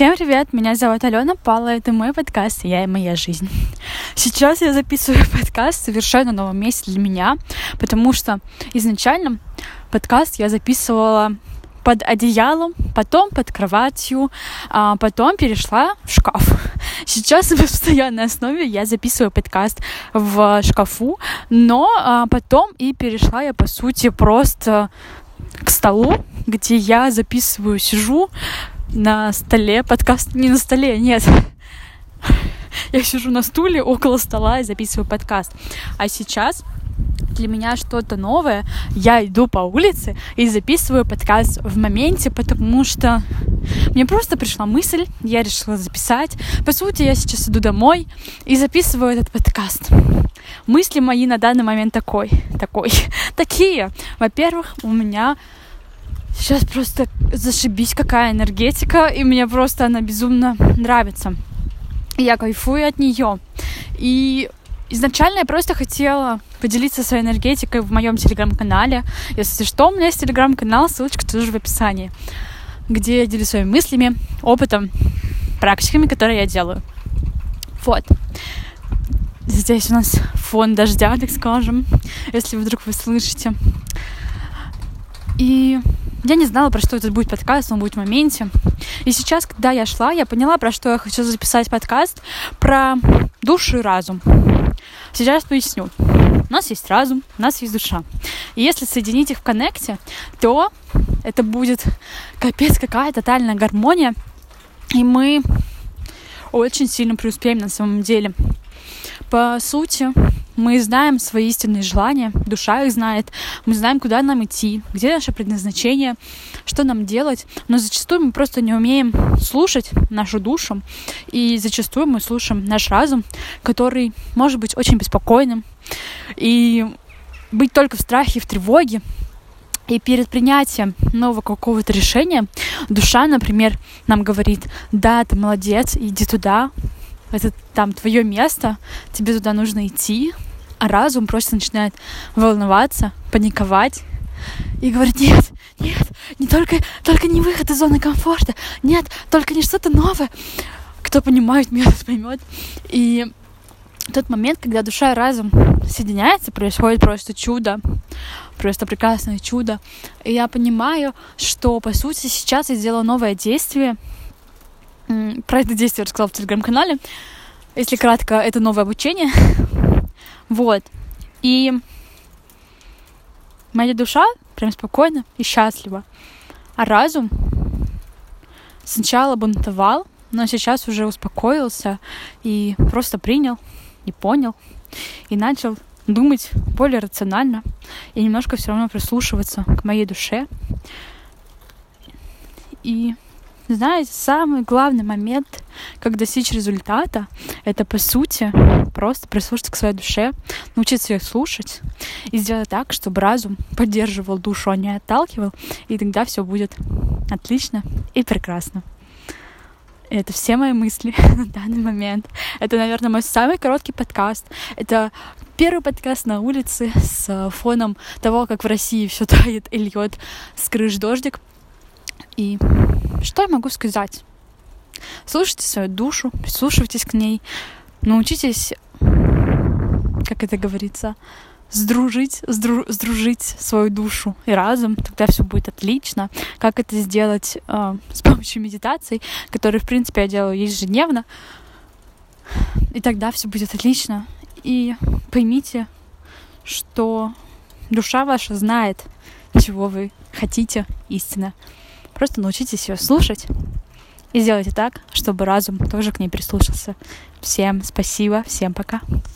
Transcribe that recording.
Всем привет, меня зовут Алена Пала, это мой подкаст «Я и моя жизнь». Сейчас я записываю подкаст совершенно новом месте для меня, потому что изначально подкаст я записывала под одеялом, потом под кроватью, а потом перешла в шкаф. Сейчас на постоянной основе я записываю подкаст в шкафу, но а, потом и перешла я, по сути, просто к столу, где я записываю, сижу на столе, подкаст не на столе, нет. Я сижу на стуле около стола и записываю подкаст. А сейчас для меня что-то новое. Я иду по улице и записываю подкаст в моменте, потому что мне просто пришла мысль, я решила записать. По сути, я сейчас иду домой и записываю этот подкаст. Мысли мои на данный момент такой, такой, такие. Во-первых, у меня сейчас просто зашибись какая энергетика, и мне просто она безумно нравится. Я кайфую от нее. И изначально я просто хотела поделиться своей энергетикой в моем телеграм-канале. Если что, у меня есть телеграм-канал, ссылочка тоже в описании, где я делюсь своими мыслями, опытом, практиками, которые я делаю. Вот. Здесь у нас фон дождя, так скажем, если вдруг вы слышите. И я не знала, про что этот будет подкаст, он будет в моменте. И сейчас, когда я шла, я поняла, про что я хочу записать подкаст, про душу и разум. Сейчас поясню. У нас есть разум, у нас есть душа. И если соединить их в коннекте, то это будет капец какая тотальная гармония, и мы очень сильно преуспеем на самом деле. По сути, мы знаем свои истинные желания, душа их знает, мы знаем, куда нам идти, где наше предназначение, что нам делать, но зачастую мы просто не умеем слушать нашу душу, и зачастую мы слушаем наш разум, который может быть очень беспокойным, и быть только в страхе, в тревоге, и перед принятием нового какого-то решения душа, например, нам говорит, да, ты молодец, иди туда, это там твое место, тебе туда нужно идти, а разум просто начинает волноваться, паниковать и говорит, нет, нет, не только, только не выход из зоны комфорта, нет, только не что-то новое. Кто понимает, меня поймет. И тот момент, когда душа и разум соединяются, происходит просто чудо, просто прекрасное чудо. И я понимаю, что, по сути, сейчас я сделала новое действие, про это действие я рассказала в телеграм-канале. Если кратко, это новое обучение. Вот. И моя душа прям спокойно и счастлива. А разум сначала бунтовал, но сейчас уже успокоился и просто принял и понял и начал думать более рационально и немножко все равно прислушиваться к моей душе. И знаете, самый главный момент, как достичь результата, это по сути просто прислушаться к своей душе, научиться ее слушать и сделать так, чтобы разум поддерживал душу, а не отталкивал, и тогда все будет отлично и прекрасно. Это все мои мысли на данный момент. Это, наверное, мой самый короткий подкаст. Это первый подкаст на улице с фоном того, как в России все тает и льет с крыш дождик. И что я могу сказать? Слушайте свою душу, прислушивайтесь к ней, научитесь, как это говорится, сдружить, сдру, сдружить свою душу и разум, тогда все будет отлично. Как это сделать э, с помощью медитаций, которые, в принципе, я делаю ежедневно, и тогда все будет отлично. И поймите, что душа ваша знает, чего вы хотите истинно. Просто научитесь ее слушать и сделайте так, чтобы разум тоже к ней прислушался. Всем спасибо, всем пока.